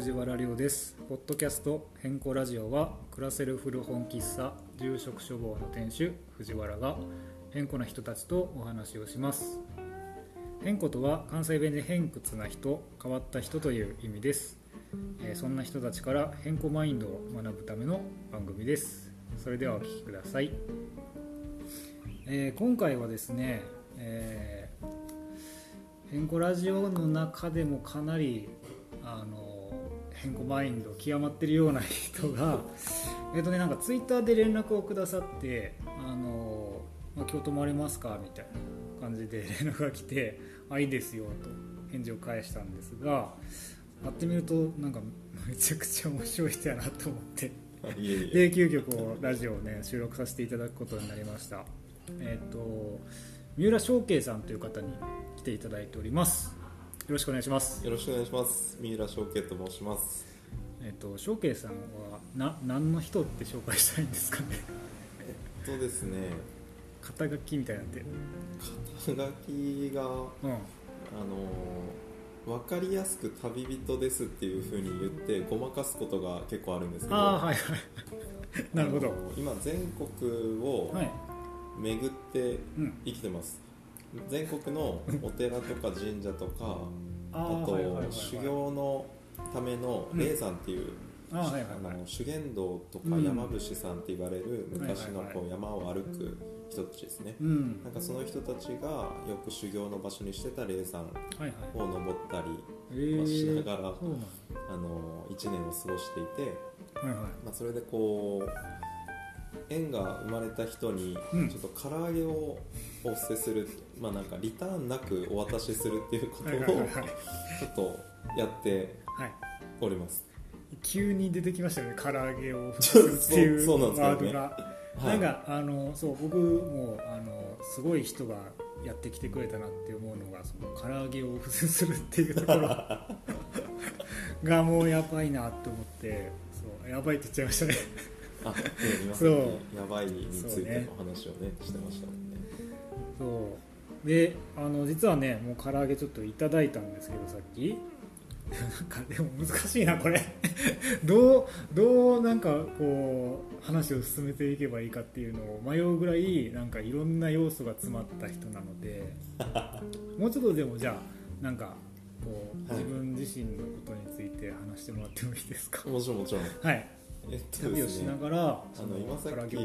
藤原亮です。ポッドキャスト変更ラジオは暮らせる古本喫茶住職処方の店主藤原が変更な人たちとお話をします。変更とは関西弁で偏屈な人変わった人という意味です、えーそんな人たちから変更マインドを学ぶための番組です。それではお聞きください、えー今回はですね、えー変更ラジオの中でもかなりあの変更マインド極まってるような人が えっとねなんかツイッターで連絡をくださってあの、まあ、今日泊まれますかみたいな感じで 連絡が来てあいいですよと返事を返したんですが会ってみるとなんかめちゃくちゃ面白い人やなと思って。で急遽こうラジオをね収録させていただくことになりました。えっ、と三浦翔慶さんという方に来ていただいております。よろしくお願いします。よろしくお願いします。三浦翔慶と申します。えっ、と翔慶さんはな何の人って紹介したいんですかね？えっとですね。肩書きみたいになってる。肩書きがあうん。の分かりやすく旅人ですっていうふうに言ってごまかすことが結構あるんですけど。ああはいはい。なるほど。今全国をはい。巡ってうん。生きてます、全国のお寺とか神社とかああと修行のための霊山っていう、あーはいはいはい。あの修験道とかうん。山伏さんって言われる昔のはいはい。こう山を歩く人たちですね、うん。なんかその人たちがよく修行の場所にしてた霊山はいはい。を登ったりしなー、がらそうなんだ。あの1年を過ごしていて、はいはい。まあ、それでこう縁が生まれた人にうん。ちょっと唐揚げをお捨てする、まあなんかリターンなくお渡しするっていうことをはいはいはいはい。ちょっとやってはいおります、急に出てきましたよね唐揚げを。ちょっていうワードが、はい、なんかあのそう僕もあのすごい人がやってきてくれたなって思うのがその唐揚げを付箋するっていうところ。がもうやばいなって思ってそうやばいって言っちゃいましたねあ そう。きやばいについての話をねしてましたもんね。そう。であの実はねもう唐揚げちょっといただいたんですけどさっき。なんかでも難しいなこれ。どうどうなんかこう話を進めていけばいいかっていうのを迷うぐらいなんかいろんな要素が詰まった人なので。もうちょっとでもじゃあなんかこうはい。自分自身のことについて話してもらってもいいですか？もちろんもちろん。はいえっと旅をしながらあの今さっき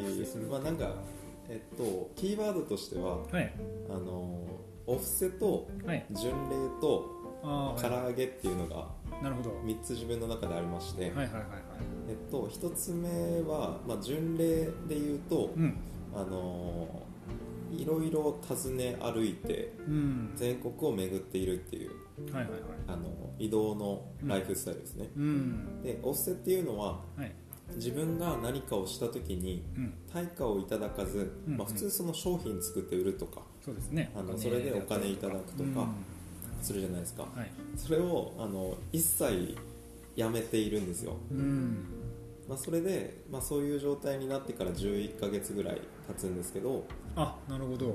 まあなんかえっとキーワードとしてははい。あのお布施とはい。巡礼と唐揚げっていうのがなるほど。はい3つ自分の中でありまして、はいはいはいえっと、1つ目は、まあ、巡礼で言うと、うん。あのいろいろ訪ね歩いてうん。全国を巡っているっていうはいはいはい。あの移動のライフスタイルですね、うん。でお布施っていうのははい自分が何かをした時にうん。対価をいただかず、うんまあ、普通その商品作って売るとかそうですね。あのそれでお金いただくとかするじゃないですか、はい。それをあの一切やめているんですよ、うん。まあ、それで、まあ、そういう状態になってから11ヶ月ぐらい経つんですけどあなるほど。は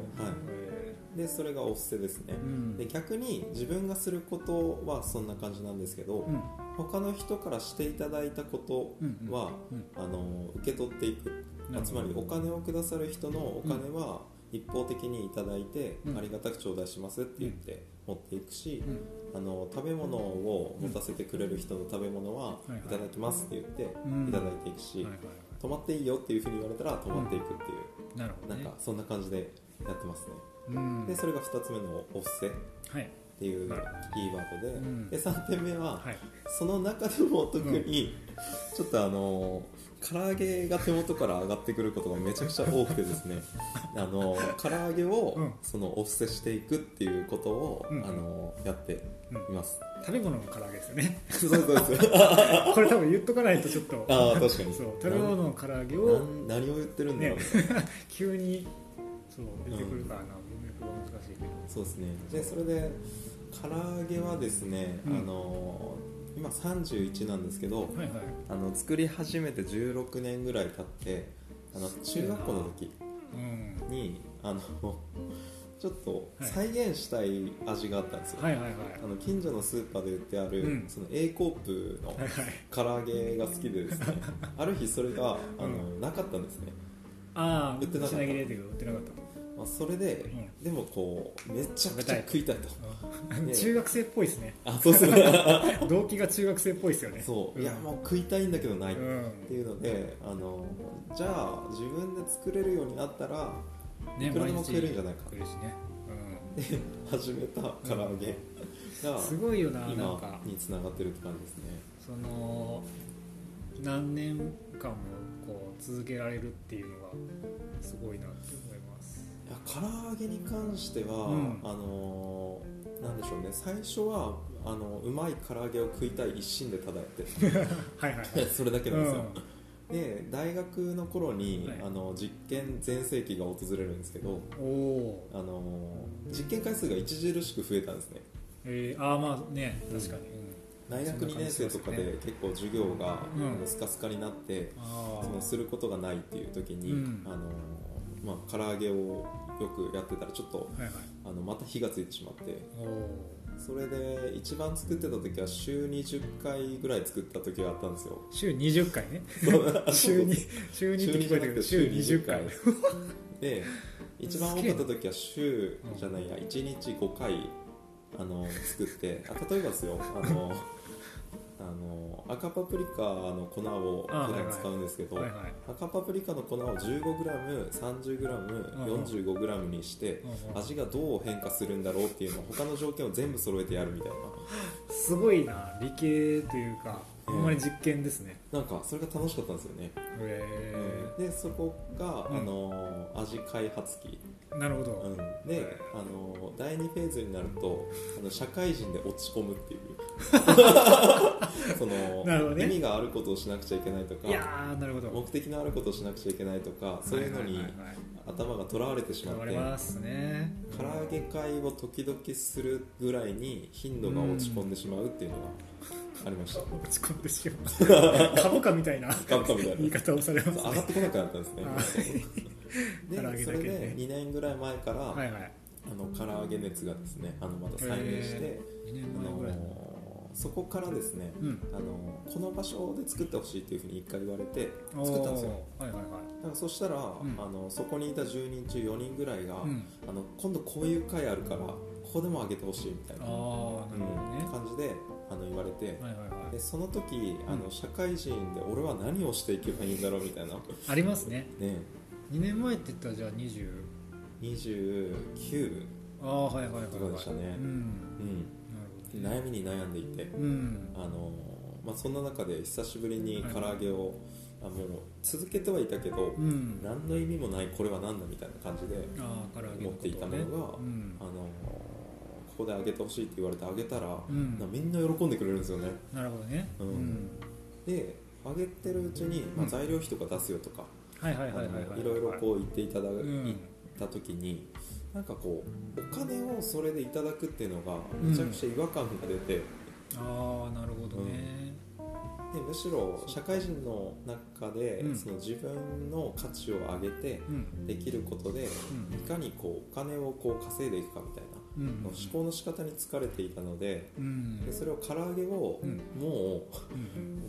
い。でそれがお布施ですね。う、ん。で逆に自分がすることはそんな感じなんですけど、うん。他の人からしていただいたことうんは、うん。あの受け取っていく、まあつまりお金をくださる人のお金は一方的にいただいて、うん。ありがたく頂戴しますって言って持っていくし、うん。あの食べ物を持たせてくれる人の食べ物ははいただきますって言ってうん。いただいていくし、泊まっていいよっていうふうに言われたら泊まっていくっていう、いなるほどね。なんかそんな感じでやってますね、うん。でそれが2つ目のお布施っはい。ていうキーワードで,、うん。で3点目は、はい。その中でも特に、ちょっとあの唐揚げが手元から上がってくることがめちゃくちゃ多くてですね。あの唐揚げを、うん。そのお布施していくっていうことを、うん。あのやっています、食べ物の唐揚げですよね。そうそうですこれ多分言っとかないとちょっと。ああ確かに。そう食べ物の唐揚げなをん何を言ってるんだろう。急にそう出てくるからな文脈が難しいけど。そうですね。でそれで唐揚げはですね、うん。あの今31なんですけどはいはい。あの作り始めて16年ぐらい経ってあの中学校の時うん。にあのちょっとはい。再現したい味があったんですよ、はいはいはい。あの近所のスーパーで売ってある、うん。その A コープのはいはい。唐揚げが好きでですね。ある日それがあの、なかったんですね、ああ売ってなかった。品売ってなかった。まあ、それで、でもこうめちゃくちゃ食いたいと。中学生っぽいですね。あそうですね。動機が中学生っぽいですよね。そう、ん。いやもう食いたいんだけどない、うっんていうのであのじゃあ自分で作れるようになったらねいくらでも食えるんじゃないか。るしね。で 始めた唐揚げ。がうん。すごいよななん今か。につながってるって感じですね。その何年間もこう続けられるっていうのがすごいなって思います。いや唐揚げに関しては、うん。あのなんでしょうね。最初はあのうまい唐揚げを食いたい一心でただやって はいはいはい。それだけなんですよ、うで大学の頃に、はい。あの実験全盛期が訪れるんですけどあの実験回数が著しく増えたんですね。えー、ああまあね確かに、うん。大学2年生とかで結構授業が、スカスカになってあそのすることがないっていう時に、うん。あのまあ、唐揚げをよくやってたらちょっとあはいはい。あのまた火がついてしまってそれで一番作ってた時は週20回ぐらい作った時があったんですよ。週20回ね。週に週にって聞こえたけど週20回。で一番多かった時は週じゃないや1日5回あの作ってあ例えばですよあのあの赤パプリカの粉を普段使うんですけど、はいはい。赤パプリカの粉を 15g30g45g にして味がどう変化するんだろうっていうのを他の条件を全部揃えてやるみたいすごいな理系というかほんまに実験ですね、ななんかそれが楽しかったんですよね、へでそこが、うん。あの味開発期。えなるほど、うん、であの第2フェーズになるとあの社会人で落ち込むっていう。その、ね。意味があることをしなくちゃいけないとかなるほど。目的のあることをしなくちゃいけないとかそういうのに頭がとらわれてしまってね。唐揚げ会を時々するぐらいに頻度が落ち込んでしまうっていうのがありました、落ち込んでしまう。株価みたいな言い方をされますね。上がってこなくなったんですね唐揚げでそれだけねで2年ぐらい前から、はいはい。あの唐揚げ熱がですねあのまた再燃して、へ2年あ前ぐらい。のそこからですね、うん。あのこの場所で作ってほしいっていうふうに一回言われて作ったんですよ。はいはいはい。だからそしたら、ん。あのそこにいた10人中4人ぐらいが、うん。あの今度こういう会あるからここでもあげてほしいみたいな、ね。うん感じであの言われて、はいはいはい。でその時あのうん社会人で俺は何をしていけばいいんだろうみたいな。ありますね。ね2年前って言ったらじゃあ20 29ああはいはいはいはい。とかでしたね。うん。うん。なる悩みに悩んでいて。うん。あの、まあ、そんな中で久しぶりに唐揚げを、あもう続けてはいたけど、うん。何の意味もないこれは何だみたいな感じでああ唐揚げ持っていたものが、うん。あのここであげてほしいって言われてあげたら、うん。なみんな喜んでくれるんですよね。なるほどね。うん。うん。であげてるうちに、まあ、うん。材料費とか出すよとか、はいはいはいはいあのはいいろいろこう言っていただいた時に、なんかこうお金をそれでいただくっていうのがめちゃくちゃ違和感が出て、ああなるほどねでむしろ社会人の中で、その自分の価値を上げてできることで、いかにこうお金をこう稼いでいくかみたい、思考の仕方に疲れていたのでうんでそれを唐揚げを、うん。もう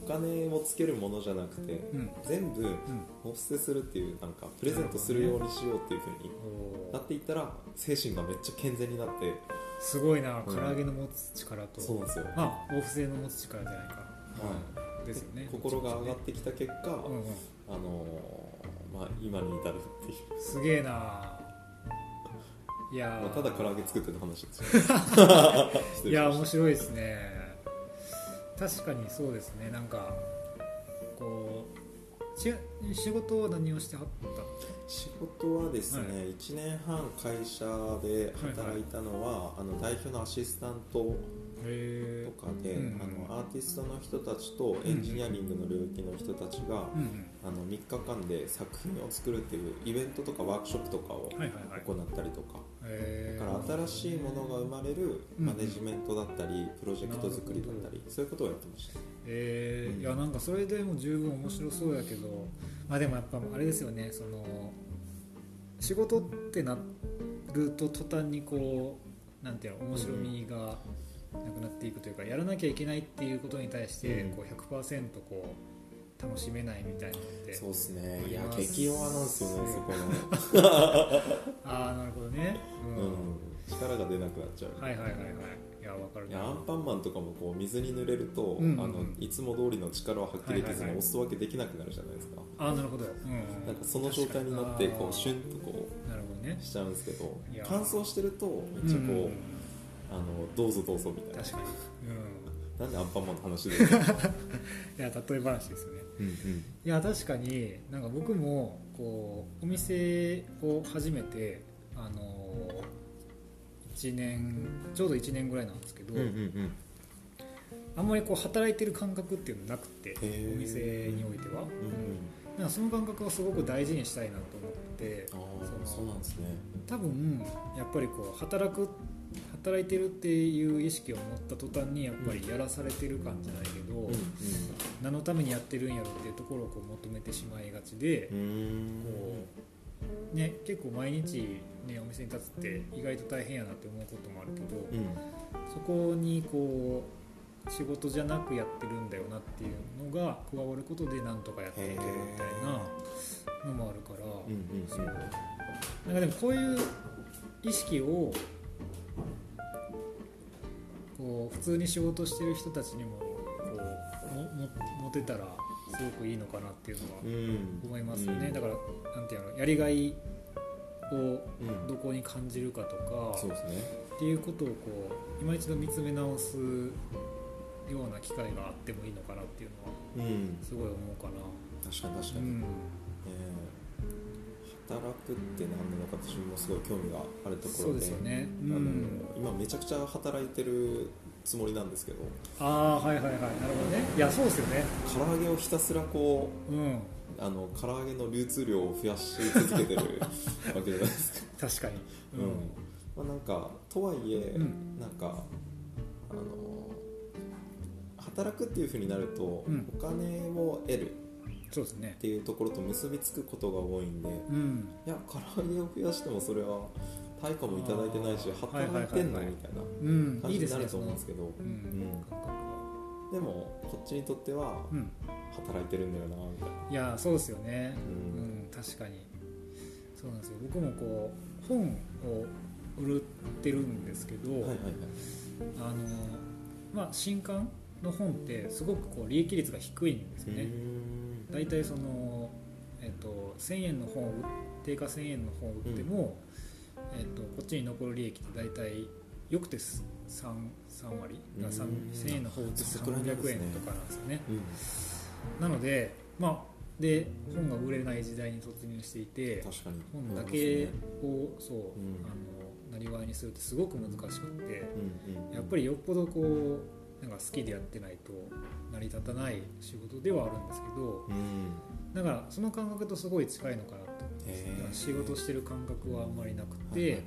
お金をつけるものじゃなくて、うん全部うん。お捨てするっていうなんかプレゼントするようにしようっていうふうになっていったら精神がめっちゃ健全になってすごいなうん。唐揚げの持つ力と。そうなんですよ、あお布施の持つ力じゃないか。はですよね。心が上がってきた結果、あのーまあ、今に至るっていう、すげえないやー。まあ、ただ唐揚げ作ってた話ですよ。失 いや面白いですね。確かにそうですね。なんかこうし仕事は何をしてはった？た仕事はですね、は1年半会社で働いたのは、あの代表のアシスタントへとかで、うんあのアーティストの人たちとエンジニアリングの領域の人たちが、あの3日間で作品を作るっていうイベントとかワークショップとかを行ったりとか、へだから新しいものが生まれるうんマネジメントだったり、プロジェクト作りだったりそういうことをやってました。えー。うん。いやなんかそれでも十分面白そうやけどまあでもやっぱあれですよねその仕事ってなると途端にこうなんていうの面白みがなくなっていくというか、やらなきゃいけないっていうことに対してうん。こう100%こう楽しめないみたいなのってそうですね。いや激弱なんですよねそこ ああなるほどね、の、うん、力が出なくなっちゃう、はいはいはいはい。いやわかるな。いやアンパンマンとかもこう水に濡れると、うんうんあのいつも通りの力を発揮できずはいはいはい。におすわけできなくなるじゃないですか、ああなるほど、うん、なんかその状態になってこうシュンとこなるほどね。うしちゃうんですけど乾燥してるとめっちゃこう、うんあのどうぞどうぞみたいな。確かに、なんでアンパンマンの話で。うん、いや例え話ですよね。うんうん。いや確かになんか僕もこうお店を始めてあの1年ちょうど1年ぐらいなんですけど、うんうんうん。あんまりこう働いてる感覚っていうのなくてー。お店においては、うんうん。その感覚をすごく大事にしたいなと思ってああそのそうなんですね。多分やっぱりこう働く働いてるっていう意識を持った途端にやっぱりやらされてる感じゃないけど、うん何のためにやってるんやろっていうところをこう求めてしまいがちで、こうね、結構毎日、ね、お店に立つって意外と大変やなって思うこともあるけど、うん。そこにこう仕事じゃなくやってるんだよなっていうのが加わることでなんとかやっていけるみたいなのもあるから、う。んうんそうなんかでもこういう意識をこう普通に仕事してる人たちにもこうもも持てたらすごくいいのかなっていうのはうん。思いますよね、うん。だからなんていうのやりがいをうん。どこに感じるかとか、そうですね。っていうことをこう今一度見つめ直すような機会があってもいいのかなっていうのはうん。すごい思うかな。確かに確かに、働くって何なのか私もすごい興味があるところでそうですよね。うあのん、今めちゃくちゃ働いてるつもりなんですけど。ああーはいはいはい。なるほどね。いやそうですよね。唐揚げをひたすらこうん。うあの唐揚げの流通量を増やし続けてるわけじゃないですか、確かに。うん。まあ、なんかとはいえ、うん。なんかあの働くっていうふうになると、うん。お金を得るそうですねっ。ていうところと結びつくことが多いんで、うん。いや唐揚げを増やしてもそれは対価もいただいてないし働いてんのはいみたいなうん感じになるいいですね。そのと思うんですけど、ううんん感覚は。でもこっちにとってはうん。働いてるんだよなみたいないやそうですよね。ううんん、確かに。そうなんですよ。僕もこう本を売ってるんですけど、はいはいはいあのまあ新刊の本ってすごくこう利益率が低いんですよね。大体その、えっと1000円の本を売定価1000円の本を売っても、えっとこっちに残る利益って大体よくて 3, 3割。だからうん。1000円の本を売ってそれくらいなん300ですね。円とかなんですよね。うん。なのでまあで本が売れない時代に突入していて本だけをそう、ん。あのなりわいにするってすごく難しくてうんうん。やっぱりよっぽどこうなんか好きでやってないと成り立たない仕事ではあるんですけどうん。だからその感覚とすごい近いのかなとへー。仕事してる感覚はあんまりなくて、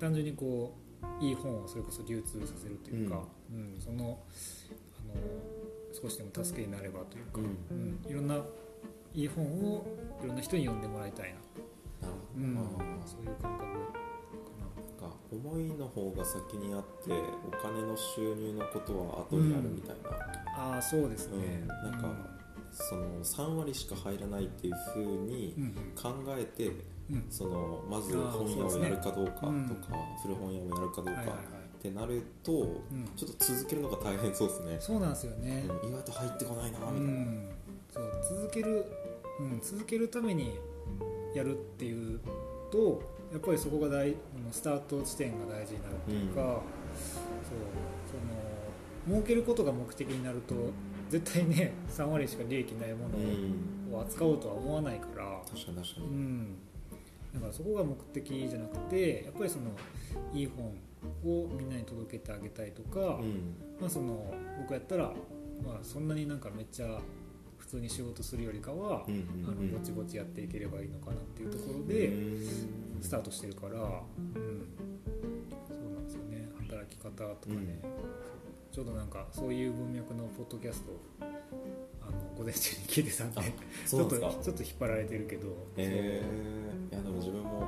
単純にこういい本をそれこそ流通させるというか、うん。そのあの少しでも助けになればというか、うん。うん。いろんないい本をいろんな人に読んでもらいたいな、なるうん。そういう感覚思いの方が先にあってお金の収入のことは後にあるみたいな、なああそうですね、うん。なんかその3割しか入らないっていうふうにうんうん。考えて、うん。そのまず本屋をやるかどうかとか、うん。古本屋をやるかどうかはいはいはい。ってなると、うん。ちょっと続けるのが大変そうですね、そうなんですよね、うん。意外と入ってこないなみたいな、うん、そう続ける、うん、続けるためにやるっていうとやっぱりそこが大スタート地点が大事になるっていうか、うん。そうその儲けることが目的になると絶対ね3割しか利益ないもうん。のを扱おうとは思わないから、確かに確かうに、ん、だからそこが目的じゃなくてやっぱりそのいい本をみんなに届けてあげたいとか、うん。まあ、その僕やったら、まあ、そんなになんかめっちゃ普通に仕事するよりかは、うんうんあうん。のぼちぼちやっていければいいのかなっていうところでうん。スタートしてるから、うん、そうなんですよね。働き方とかね、ちょうどなんかそういう文脈のポッドキャスト午前中に聞いてたんであ ちょっとちょっと引っ張られてるけど。えー、いやでも自分もね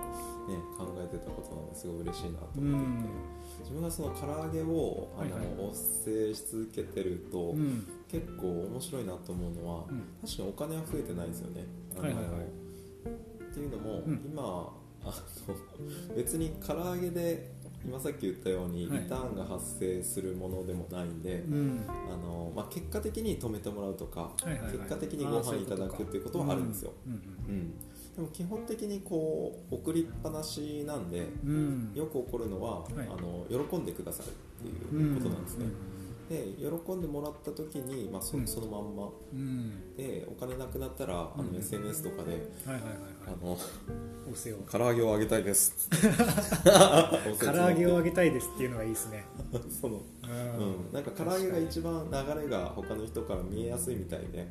考えてたことなんですごい嬉しいなとう思っていて、ん。自分がその唐揚げをあの、はい。はいおせし続けてると、うん。結構面白いなと思うのは、うん。確かにお金は増えてないですよね。はいはいはい。っていうのも、うん。今あの別に唐揚げで今さっき言ったようにリはい。ターンが発生するものでもないんで、うん。あのまあ、結果的に止めてもらうとか、はいはいはい。結果的にご飯いただくっていうことはあるんですよ。うんうんでも基本的にこう送りっぱなしなんでうん。うん。よく起こるのは、はい。あの喜んでくださいっていうことなんですね、で喜んでもらった時に、まあ、そうん。そのまんま。うん。うんでお金なくなったらあのうん。SNS とかで、唐揚げをあげたいです。唐揚げをあげたいですっていうのがいいですね。その、うん、なんか唐揚げが一番流れが他の人から見えやすいみたいで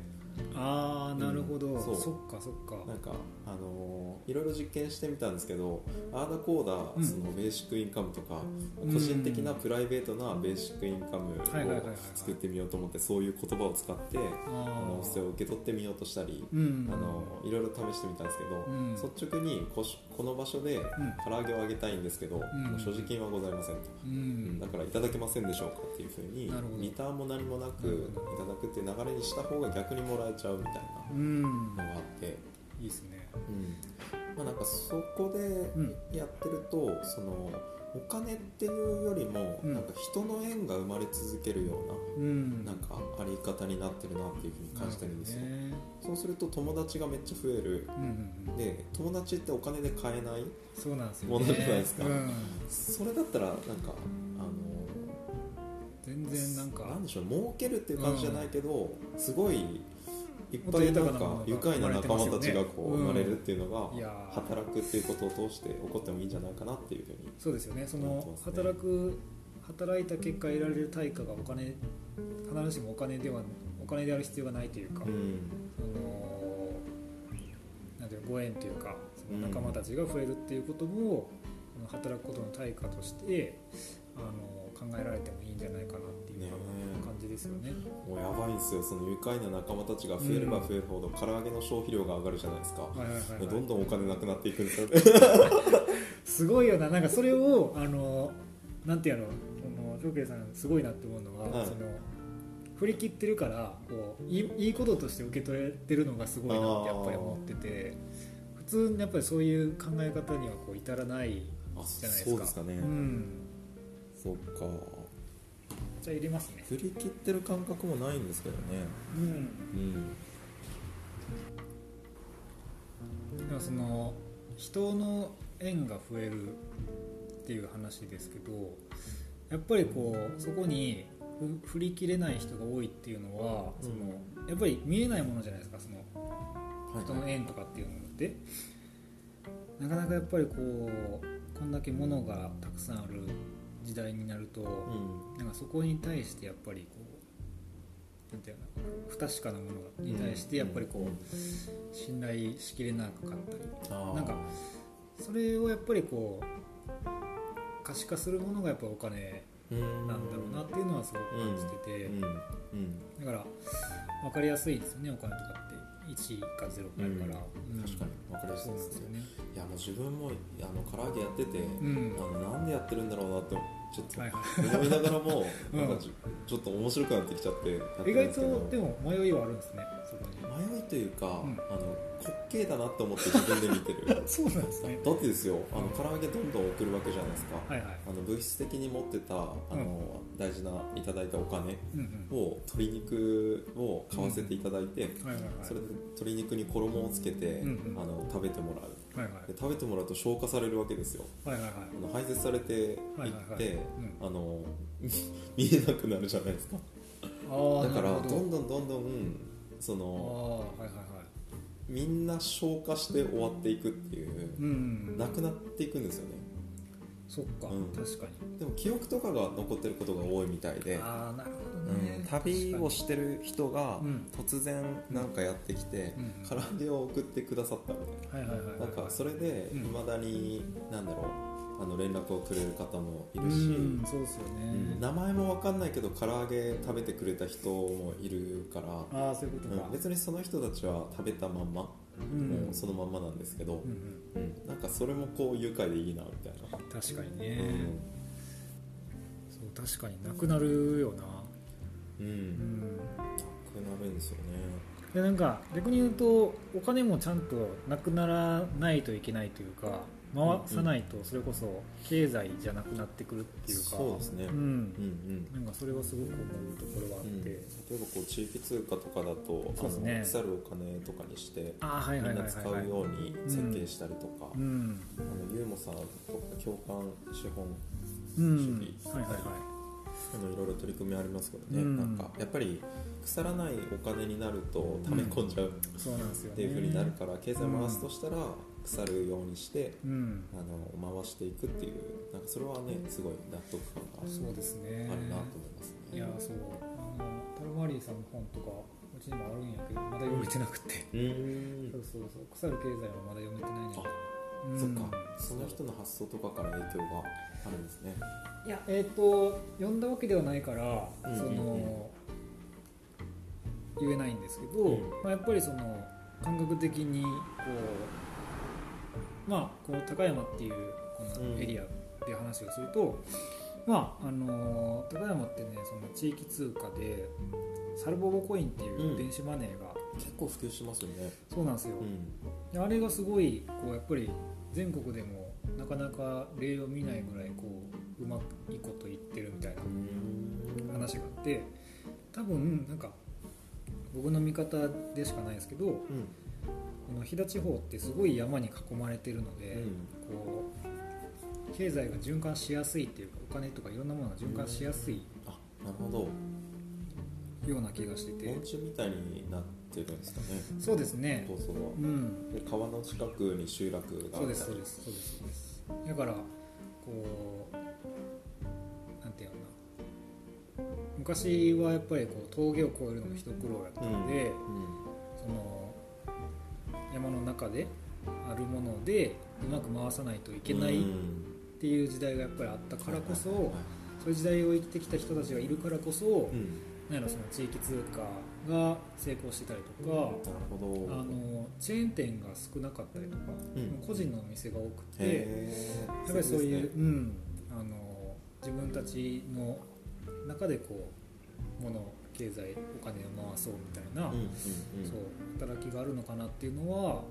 ああなるほど、うんそう。そっかそっか。なんか、あのーいろいろ実験してみたんですけどあーだこーだ、うん。そのベーシックインカムとか、うん。個人的なプライベートなベーシックインカムを作ってみようと思ってそういう言葉を使ってあのあそれを受け取ってみようとしたり、うん。あのいろいろ試してみたんですけど、うん。率直にこしこの場所で唐揚げをあげたいんですけど、所持金はございませんと、ううん。んだからいただけませんでしょうかっていうふうにリターンも何もなくいただくっていう流れにした方が逆にもらえちゃうみたいなうん。のがあって、いいですね。うん。まあ、なんかそこでうん。やってると、そのお金っていうよりも、うん。なんか人の縁が生まれ続けるよううん。ななんかあり方になってるなっていうふうに感じてるんです。よ、ね。そうすると友達がめっちゃ増える。うんうんうん。で友達ってお金で買えないそうなんですよね。ものじゃないですか。うん。それだったらなんかあの全然なんか。なんでしょう儲けるっていう感じじゃないけど、すごいいっぱいなん豊か愉快な仲間たちがこう生まれるっていうのが、働くっていうことを通して起こってもいいんじゃないかなっていうふうにそうですよね。その働く働いた結果得られる対価がお金必ずしもお金ではお金である必要がないというか、うん。そのなんていうのご縁というかその仲間たちが増えるっていうことも、その働くことの対価としてあの考えられてもいいんじゃないかなっていうね。感じですよね。もうやばいんですよ。その愉快な仲間たちが増えれば増えるほど唐揚げの消費量が上がるじゃないですか、はいはいはいはい。どんどんお金なくなっていくんですよ。ねすごいよな。なんかそれをあのなんていうの？このジョーケイさんすごいなって思うのは、はい。その振り切ってるからこういいいいこととして受け取れてるのがすごいなってやっぱり思ってて普通にやっぱりそういう考え方にはこう至らないあじゃないですか。そうですかね、うん。そっかじゃあ入れますね。振り切ってる感覚もないんですけどね。うん。うん。でもその人の縁が増えるっていう話ですけどやっぱりこうそこにふ振り切れない人が多いっていうのは、うん。そのやっぱり見えないものじゃないですかそのはい。人の縁とかっていうのって。なかなかやっぱりこうこんだけ物がたくさんある時代になると、うん。なんかそこに対してやっぱりこうなんていうの不確かなものに対してやっぱりこう信頼しきれなかったり。なんかそれをやっぱりこう可視化するものがやっぱお金うん。なんだろうなっていうのはすごく感じてて、うん。うん。だから分かりやすいですよねお金とかって。1か0かあるから、うん。確かに。分かりやすそいですよね。いやもう自分もあの唐揚げやってて、うん。あのなんでやってるんだろうなってちょっと。思いながらも、う んなんかちょっと面白くなってきちゃって意外とでも迷いはあるんですね迷いというか、うん。あの滑稽だなって思って自分で見てる。そうなんですね。だってですよあの唐揚げどんどん送るわけじゃないですか、はいはい。あの物質的に持ってたあの、大事ないただいたお金うんうんを鶏肉を買わせていただいて、はいはいはい。それで鶏肉に衣をつけて、うんうん。あの食べてもらうはいはい。で食べてもらうと消化されるわけですよ。はいはいはい。あの排泄されていって、はいはいはい。あの 見えなくなるじゃないですか。だからど。んどんどんどんそのはいはいはい。みんな消化して終わっていくっていう、うん。なくなっていくんですよねそっか、うん。確かに。でも記憶とかが残ってることが多いみたいで、ああなるほどうんね、旅をしてる人がうん。突然なんかやってきて、うん唐揚げを送ってくださったみたいはいはいはいはいななんかそれでうん。いまだに、なんだろうあの連絡をくれる方もいるし、うんそうですよね、うん名前も分かんないけど唐揚げ食べてくれた人もいるから、ああそういうこと別にその人たちは食べたまんま、うんもうそのまんまなんですけど、うんなんかそれもこう愉快でいいなみたいな、確かにうね、ん。そう確かになくなるよな。うん。うん。なくなるんですよね。でなんか逆に言うとお金もちゃんとなくならないといけないというか回さないとそれこそ経済じゃなくなってくるっていうか。そうですね。ん。うんうん。なんかそれはすごく思うところがあって、うん、例えばこう地域通貨とかだとそうですね。腐るお金とかにしてみんな使うように設計したりとか、うん。あのユーモさんとか共感資本うん。主義はいはい。はいあのいろいろ取り組みありますけどね、うん。なんかやっぱり腐らないお金になると溜め込んじゃう。そうなんですよね。っていう風になるから、経済回すとしたら腐るようにして、うん。あの回していくっていうなんかそれはねすごい納得感があそうですね。るなと思いますね。いやそう。あのタルマリーさんの本とかうちにもあるんやけどまだ読めてなくて、うーん。そうそうそう。腐る経済はまだ読めてないねんけど。うん。そっか。その人の発想とかから影響があるんですね。いやえっ、と読んだわけではないから、うん。その言えないんですけど、うん。まあ、やっぱりその感覚的にこうまあこの高山っていうこのエリアで話をすると、まああの高山ってねその地域通貨でサルボボコインっていう電子マネーが、結構普及してますよね。そうなんですよ、うん。であれがすごいこうやっぱり全国でもなかなか例を見ないぐらいこううまいこと言ってるみたいなうーん。話があって多分なんか僕の見方でしかないですけどこうんの飛騨地方ってすごい山に囲まれてるので、こう経済が循環しやすいっていうかお金とかいろんなものが循環しやすいあなるほど。ような気がしてて。盆地みたいになってるんですかね。そうですね。構想は。うん。で川の近くに集落があそうですそうですそうですそうです。だからこうなんていうのかな。昔はやっぱりこう峠を越えるのが一苦労やったので、うその山の中であるものでうまく回さないといけないっうん。ていう時代がやっぱりあったからこそ、そういう時代を生きてきた人たちがいるからこそ、うん。なんやろその地域通貨が成功してたりとか、あのチェーン店が少なかったりとか、うん。個人のお店が多くて。へやっぱりそういう、うん、あの自分たちの中でこう物経済お金を回そうみたいな、そう働きがあるのかなっていうのは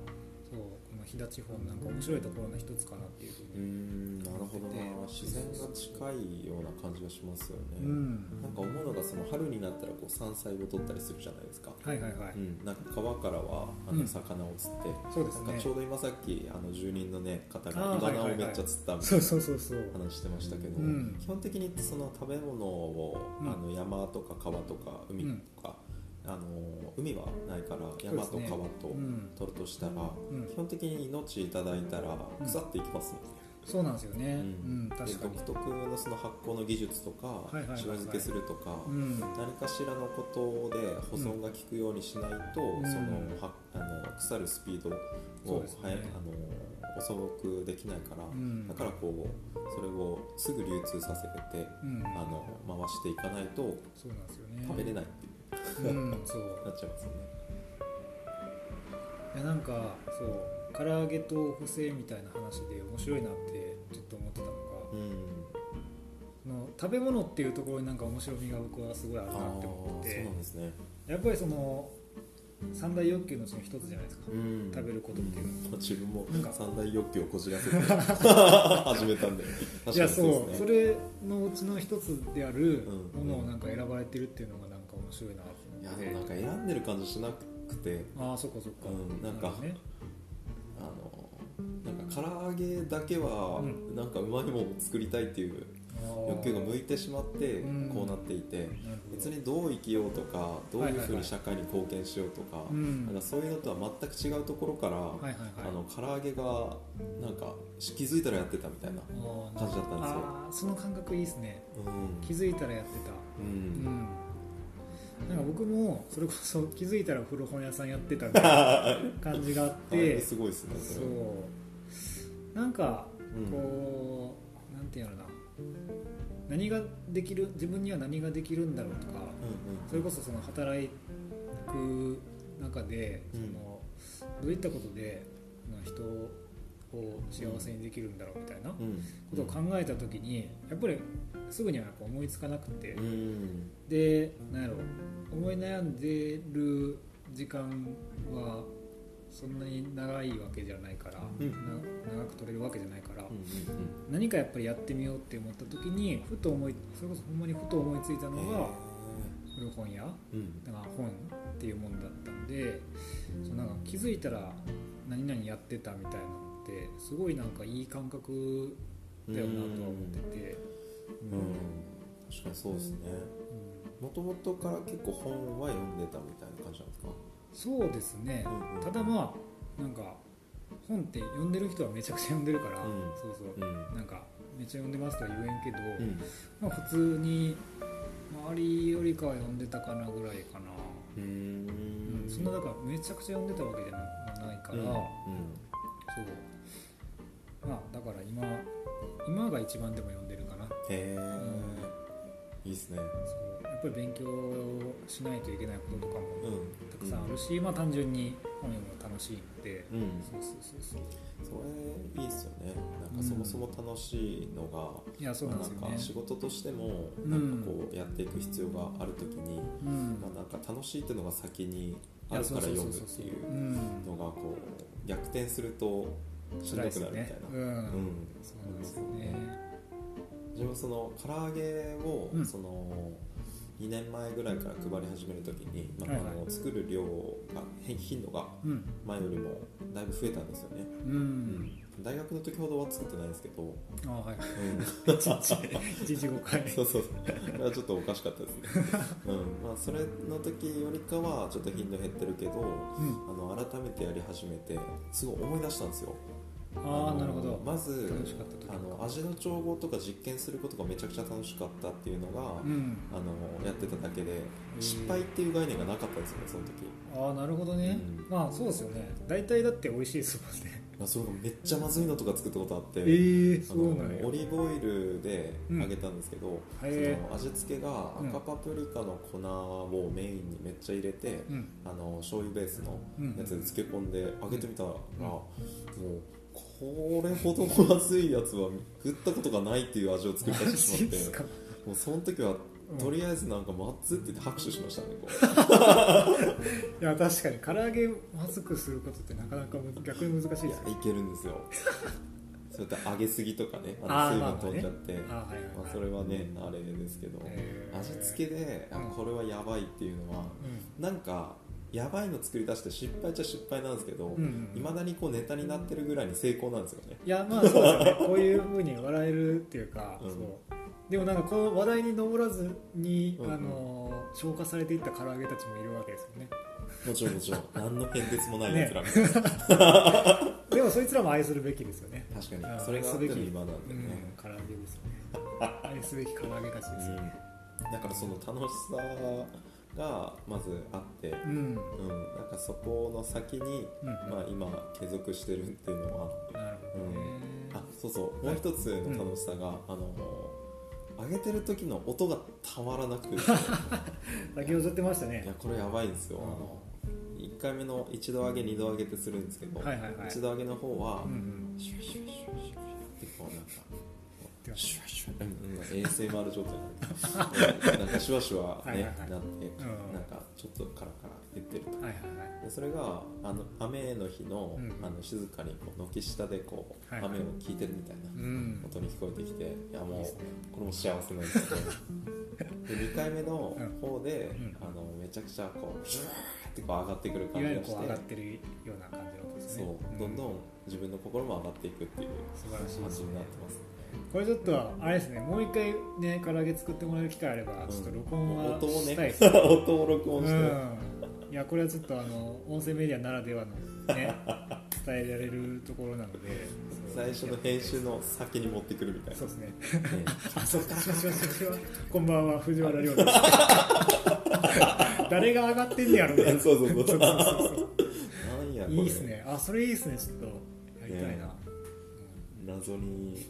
飛騨地方のなんか面白いところの一つかなっていうふううに、んなるほどな。自然が近いような感じがしますよね、うん。なんか思うのがその春になったらこう山菜を取ったりするじゃないですか、はいはいはい、うん、なんか川からはあうん。の魚を釣って、そうですね。なんかちょうど今さっきあの住人の、ね、方あがイバナをめっちゃ釣ったみたそいうなそうそうそう話してましたけど、うん。基本的にその食べ物を、うん。あの山とか川とか海とか、あの海はないから山と川とうん。取るとしたら、うん。基本的に命いただいたら腐っていきますもんね、そうなんですよね、ううんん確かに。で独特のその発酵の技術とかはい塩漬けするとか、うん。何かしらのことで保存が効くようにしないと、うん。そのはあの腐るスピードを、ね。はいあの遅くできないから、うん。だからこうそれをすぐ流通させてうん。あの回していかないとね。食べれないっう、うんそう。なっちゃいますよね。いやなんかそう唐揚げと不正みたいな話で面白いなってちょっと思ってたのが、うん、その食べ物っていうところになんか面白みが僕はすごいあるあなって思ってなんですね。やっぱりその三大欲求のうちの一つじゃないですか、うん、食べることっていうのは。ん。自分もなんか。三大欲求をこじらせて 始めたんで。いやそう。それのうちの一つであるうん。ものをなんか選ばれてるっていうのがなんか面白いなといやでもなんか選んでる感じしなくて。ああそっかそっか、うんなんかね。あのなんか唐揚げだけはうん。なんかうまいものを作りたいっていう欲求が向いてしまってうん。こうなっていて。別にどう生きようとかどういうふうに社会に貢献しようとかうん。なんかそういうのとは全く違うところからあの唐揚げがなんか気づいたらやってたみたいな感じだったんですよ。その感覚いいですね。うん。気づいたらやってた。ううんんなんか僕もそれこそ気づいたら古本屋さんやってたみたいな 感じがあってすごいですねそう。なんかうん。こうなんていうのかな。何ができる自分には何ができるんだろうとかうんそれこそその働く中でそうん。のどういったことでまあ人を幸せにできるんだろうみたいなこうん。とを考えた時にやっぱりすぐにはこう思いつかなくて。うん。でなんやろ思い悩んでる時間はそんなに長いわけじゃないから、うん。な長く取れるわけじゃないから、何かやっぱりやってみようって思った時にふと思いそれこそほんまにふと思いついたのが古本屋うん。だから本っていうもんだったんでそうなんか気づいたら何々やってたみたいなのってすごいなんかいい感覚だよなとは思ってて、うん。確かにそうですね。うん。もともとから結構本は読んでたみたいな感じなんですか？そうですね、うんうんただまあなんか本って読んでる人はめちゃくちゃ読んでるから、うん。そうそう。うん。なんかめっちゃ読んでますとは言えんけど、うん。まあ、普通に周りよりかは読んでたかなぐらいかな、うー。んうん。そんなだからめちゃくちゃ読んでたわけじゃないから、うん。そうまあだから今今が一番でも読んでるかな。へえ。いいっすね。そう。やっぱり勉強しないといけないこととかもうん。たくさんあるし、まあ単純に本読むの楽しいので、うん。そうそうそうそう。それいいっすよね。なんかそもそも楽しいのが、いやそうなんですよね。か仕事としてもうん。なんかこうやっていく必要があるときに、うん。まあ、なんか楽しいっていうのが先にあやるから読むっていううんのがこう逆転するとしんどくなるみたいな、うん。うん。そうなんですよね。自分その唐揚げを、うん。その2年前ぐらいから配り始めるときに、まああの作る量が変頻度がうん。前よりもだいぶ増えたんですよね、ううん。ん大学の時ほどは作ってないんですけど、あはい。うん。一日一日5回。そうそうこれはちょっとおかしかったですね、うん。まあ、それの時よりかはちょっと頻度減ってるけどうん。あの改めてやり始めてすごい思い出したんですよあなるほど。まずあの味の調合とか実験することがめちゃくちゃ楽しかったっていうのが、うん。あのやってただけでー。失敗っていう概念がなかったんですよねその時。ああなるほどね、うん。まあそうですよね。大体だって美味しいですもんね。まあそれがめっちゃまずいのとか作ったことあって、ええあのオリーブオイルで揚げたんですけど、へその味付けが赤パプリカの粉をメインにめっちゃ入れて、うん。あの醤油ベースのうんやつで漬け込んで揚げてみたら、もうこれほどまずいやつは振ったことがないっていう味を作り出してしまって。もうその時はうんとりあえずなんかマッツって言って拍手しましたねこう。いや確かに唐揚げまずくすることってなかなかむ逆に難しいいですよやいけるんですよ。そうやって揚げすぎとかねあの水分飛んじゃって、それはねあれですけど、味付けであうん。これはやばいっていうのはなんかやばいの作り出して失敗っちゃ失敗なんですけどうんうん。いま、未だにこうネタになってるぐらいに成功なんですよね。いやまあそうですよね。こういうふうに笑えるっていうか、うん。そう。でもなんかこの話題に上らずに、うんうん。あの消化されていった唐揚げたちもいるわけですよね。もちろんもちろん。何の変哲もないやつらみたいな、でもそいつらも愛するべきですよね。確かに。それがあっての今なんでうんね、唐揚げですよね。愛すべき唐揚げたちですよね。うん。だからその楽しさがまずあって、うん、うん、なんかそこの先に、うんまあ、今継続してるっていうのはなるほどね、あそうそう。もう一つの楽しさが、あの上げてる時の音がたまらなくて。い先ほど言ってましたね。やこれやばいんですよ、あの1回目の一度上げ二度上げってするんですけど、はいはいはい。一度上げの方は、うんうん。シュワシュワシュワシュワってこうなんか出ましシュワシュワ、うんうん、ASMR 状態になる なんかシュワシュワねはいはいはい。なって、うん。なんかちょっとカラカラ言ってると。はいはいはい。でそれがあの雨の日の,、うん。あの静かにこう軒下でこう、雨を聞いてるみたいなうん。音に聞こえてきていやもうこれも幸せなんですけど で2回目の方で、うん。あのめちゃくちゃこうシュワーってこう上がってくる感じがしてこう上がってるような感じの音ですそう。ねどんどん自分の心も上がっていくっていう素晴らしいですね。感じになってますね。これちょっとあれですね。もう一回ね唐揚げ作ってもらえる機会あればちょっと録音はしたいですね、音を録音して、うんいやこれはちょっとあの音声メディアならではのね 伝えられるところなので最初の編集の先に持ってくるみたいな。そうですね。ね あそうか。こんばんは藤原亮です 誰が上がってんねやろみたいなそうそう。そうそうなんやいいっすね。あそれいいっすね。ちょっとやりたいな、ね謎に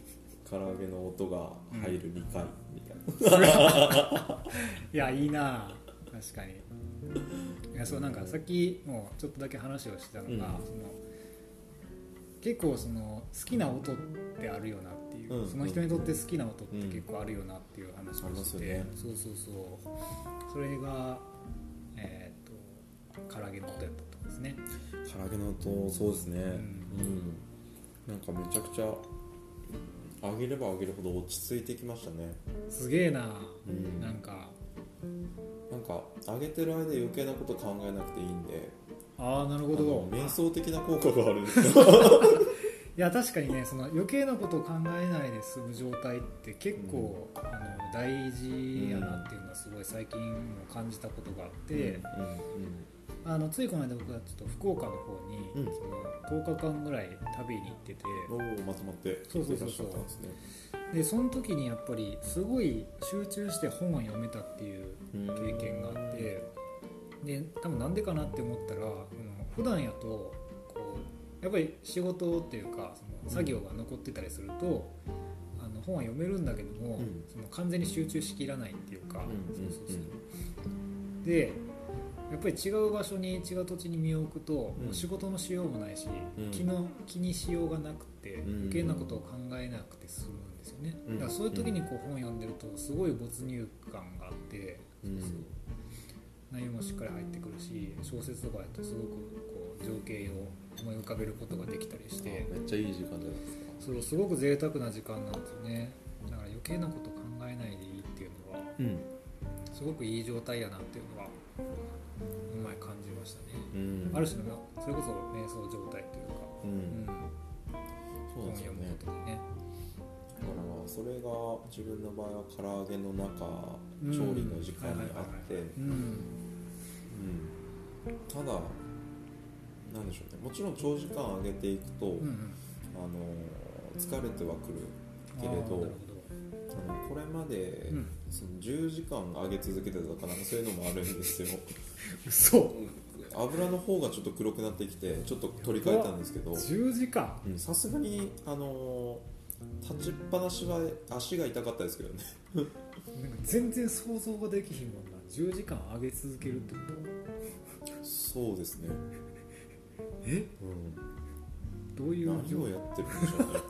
唐揚げの音が入る2回みたいな、いやいいな確かにいやそうなんかさっきもうちょっとだけ話をしてたのが、うん。その結構その好きな音ってあるよなっていう、うん。その人にとって好きな音って結構あるよなっていう話をしてて、ありますそうそうそう。それがえーっと唐揚げの音やったとですね。唐揚げの音そうですね。ううん、なんかめちゃくちゃ揚げれば揚げるほど落ち着いてきましたね。すげえな、うん。なんかなんか揚げてる間余計なこと考えなくていいんで。ああなるほど。瞑想的な効果がある。んですよいや確かにねその余計なことを考えないで済む状態って結構、あの大事やなっていうのはすごい最近も感じたことがあって、あのついこの間僕はちょっと福岡の方に、うん。その10日間ぐらい旅に行っててうんうんおおまとまってそうそうそうそう。ですね。でその時にやっぱりすごい集中して本を読めたっていううん経験があってで多分なんでかなって思ったら、うん、普段やとこうやっぱり仕事っていうかその作業が残ってたりすると、あの本は読めるんだけども、うん。その完全に集中しきらないっていうか、うんうん。そうそうそう。でやっぱり違う場所に違う土地に身を置くと、もう仕事のしようもないし、うん。気の気にしようがなくて、うん。余計なことを考えなくて済むんですよね、うん。だからそういう時にこう本読んでるとすごい没入感があって、うん。そうそう内容もしっかり入ってくるし小説とかだとすごくこう情景を思い浮かべることができたりしてめっちゃいい時間じゃないですか。そうすごく贅沢な時間なんですよね。だから余計なこと考えないでいいっていうのはうんすごくいい状態やなっていうのはうまい感じましたね、うん。ある種のそれこそ瞑想状態というか、ううんんそうですよね。ねだからそれが自分の場合は唐揚げの中うん調理の時間にあって。ただなんでしょうね。もちろん長時間揚げていくと、うんうん。あの疲れてはくるけれど。あのこれまで、うんその10時間揚げ続けてたかなんかそういうのもあるんですよ。嘘。油の方がちょっと黒くなってきてちょっと取り替えたんですけど。10時間？うんさすがにあの立ちっぱなしは足が痛かったですけどね。なんか全然想像ができひんもんな。10時間上げ続けるってことそうですね、え？うん。どういう？何をやってるんでしょうね。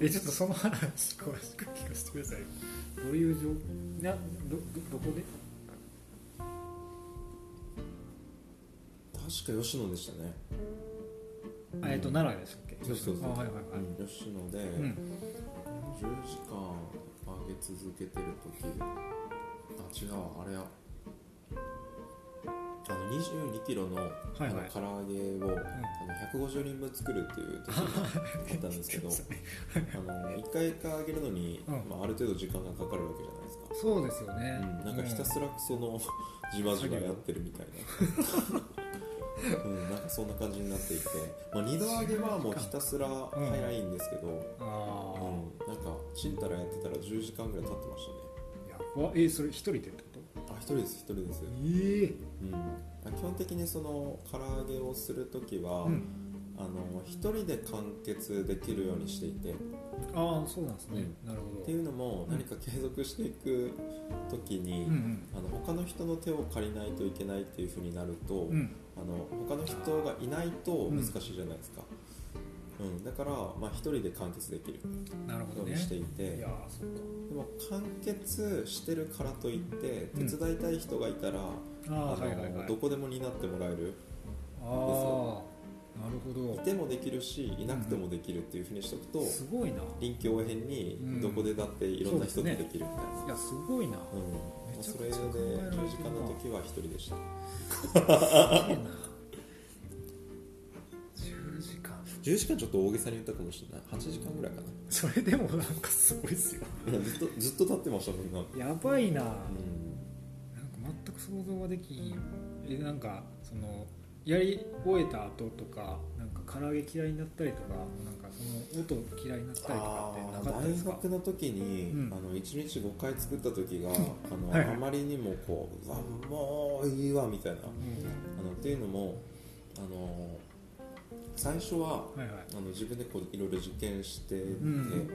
えちょっとその話詳しく聞かせてくださいどういう状などどどこで？確か吉野でしたね。あえっと奈良でしたっけ？そうそうそう。あはいはいはい、吉野で、うん。10時間揚げ続けてる時。あ違うわあれや2 2キロの,、はいあの唐揚げを、あの150人分作るっていう時があったんですけど あの1回1回揚げるのに、うん。まあ、ある程度時間がかかるわけじゃないですか、そうですよね、うん、なんかひたすらそのじわじわやってるみたいな。うん、なんかそんな感じになっていて、まあ、二度揚げはもうひたすら早いんですけど、ああ、うん、なんかちんたらやってたら10時間ぐらい経ってましたね。やば。えそれ一人でってこあ一人です一人です、とええうん、基本的にその唐揚げをする時は、うん。あの一人で完結できるようにしていて。っああそうなんですね、なるほど。ていうのも何か継続していく時に、うんうん。あの他の人の手を借りないといけないっていうふうになると、うん。あの他の人がいないと難しいじゃないですか、うん。だから、まあ、一人で完結できる。ようにしていて、いやーそっか。でも完結してるからといってうん。手伝いたい人がいたら、あああのはいはい。はいどこでも担ってもらえる。ああなるほど。いてもできるしいなくてもできるっていうふうにしておくと、すごいな。臨機応変にうん。どこでだっていろんな人とできる。みたいな、いやすごいな。うん。それでくちゃ考えられてるな。10時間の時は一人でした。すげえな。10時間。10時間ちょっと大げさに言ったかもしれない。8時間ぐらいかな。それでもなんかすごいっすよ。ずっとずっと立ってましたもんな、やばいな、うん全く想像ができえなんかそのやり終えた後とかなんか唐揚げ嫌いになったりとかなんかその音嫌いになったりとかってなかったですか？大学の時に、うん。あの1日5回作った時が あの、はいはい。あまりにもこううわもういいわみたいな。あうん。のっていうのもあの最初ははいはい。あの自分でこういろいろ実験してて、ん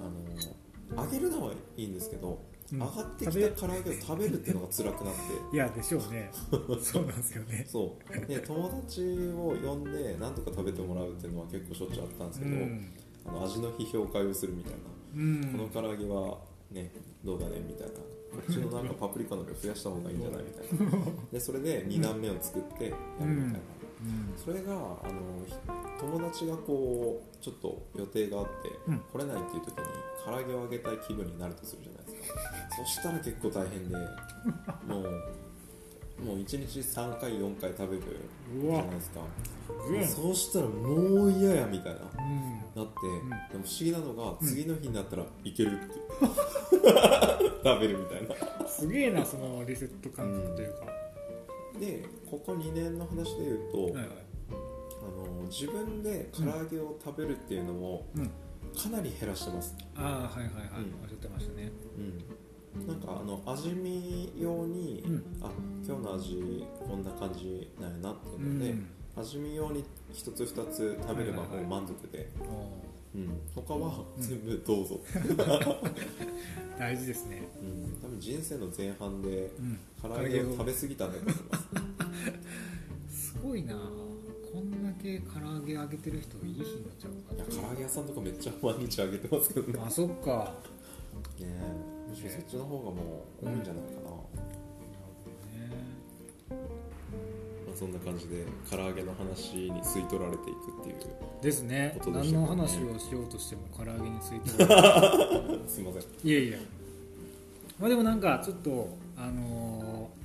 あの揚げるのはいいんですけど、うん上がってきた唐揚げを食べるっていうのが辛くなって。いやでしょうね。そうなんですよね。そう。で友達を呼んで何とか食べてもらうっていうのは結構しょっちゅうあったんですけど、うん。あの味の批評会をするみたいな、うん。この唐揚げはねどうだねみたいな。こっちのなんかパプリカの量増やした方がいいんじゃないみたいな。でそれで2段目を作ってやるみたいな、うん。それがあのひ友達がこうちょっと予定があって、うん。来れないっていう時に唐揚げをあげたい気分になるとするじゃないですかそしたら結構大変でもうもう1日3回4回食べるじゃないですか。うんそうしたらもう嫌やみたいなうん。なって、ん。でも不思議なのが次の日になったらいけるって、食べるみたいな。すげえなそのリセット感覚というか、でここ2年の話で言うと、はいはい。あの自分で唐揚げを食べるっていうのもうんかなり減らしてます、ああはいはいはい、うん。おっしゃってましたね。うん、なんかあの味見用に、うん。あ今日の味こんな感じなんやなっていうので、うん。味見用に一つ二つ食べればもう満足で、おうん、他は全部どうぞ、ー 大事ですね。うん、多分人生の前半でうん。唐揚げを食べ過ぎたんだと思います。すごいなこんだけ唐揚げ揚げてる人いい日になっちゃういや唐揚げ屋さんとかめっちゃ毎日揚げてますけどね。ねかあそっか。え。むしろそっちの方がもう多いんじゃないかな、まあ、そんな感じで唐揚げの話に吸い取られていくっていう。ですね。でね。の話をしようとしても唐揚げについて。すいません。いやいやまあでもなんかちょっとあのー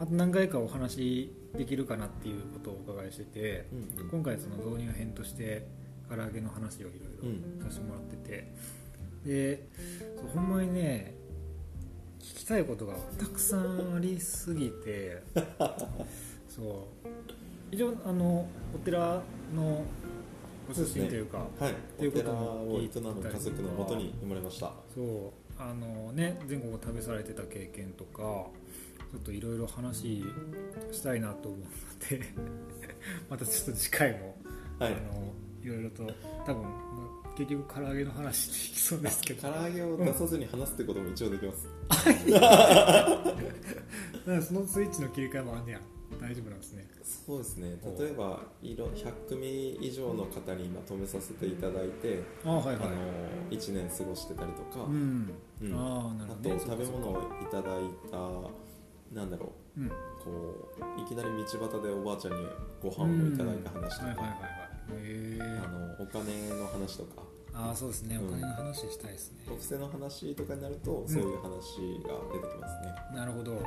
あと何回かお話できるかなっていうことをお伺いしててうん今回その導入編として唐揚げの話をいろいうん。ろさせてもらってて。でそうほんまにね聞きたいことがたくさんありすぎて そう。一応あのお寺のご出身というかはいていうことも聞いたりむ家族のもとに生まれましたそうあのね。全国を旅されてた経験とかちょっといろいろ話したいなと思うので またちょっと次回も、はい。あのいろいろと多分まあ結局唐揚げの話できそうですけど。唐揚げを出さずに話すってことも一応できます、だからそのスイッチの切り替えもあんねや。大丈夫なんですね。そうですね。例えば色100組以上の方に今止めさせていただいて、あはいはい。あの1年過ごしてたりとか、うん、うん。あと食べ物をいただいたなんだろう。うん。こういきなり道端でおばあちゃんにご飯をいただいた話とか、あのお金の話とか。ああそうですね。うんお金の話したいですね、お布施の話とかになるとそういう話が出てきますね、なるほど、うん。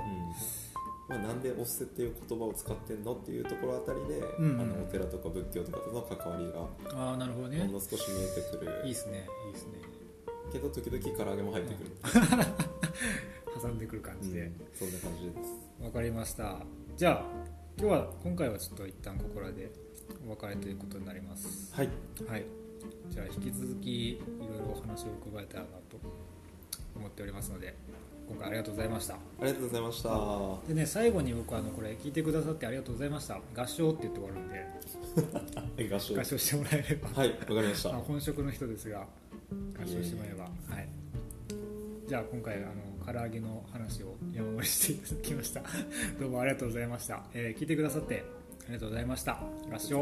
まあ、なんでお布施っていう言葉を使ってんのっていうところあたりで、うん。あのお寺とか仏教とかとの関わりがああなるほどね。ほんの少し見えてくる。いいですね。いいですね。けど時々唐揚げも入ってくる、挟んでくる感うんじで、そんな感じです。わかりました。じゃあ今日は今回はちょっと一旦ここらでお別れということになります。はい。はい。じゃあ引き続きいろいろお話を伺えたらなと思っておりますので今回ありがとうございました。ありがとうございました。はでね最後に僕あのこれ聞いてくださってありがとうございました。合唱って言って終わるんで。い合唱。合唱してもらえれば。はいわかりました。まあ本職の人ですが合唱してもらえば。はい。じゃあ今回あの唐揚げの話を山盛りしていただきました。どうもありがとうございました、えー、聞いてくださってありがとうございました。ラッシュ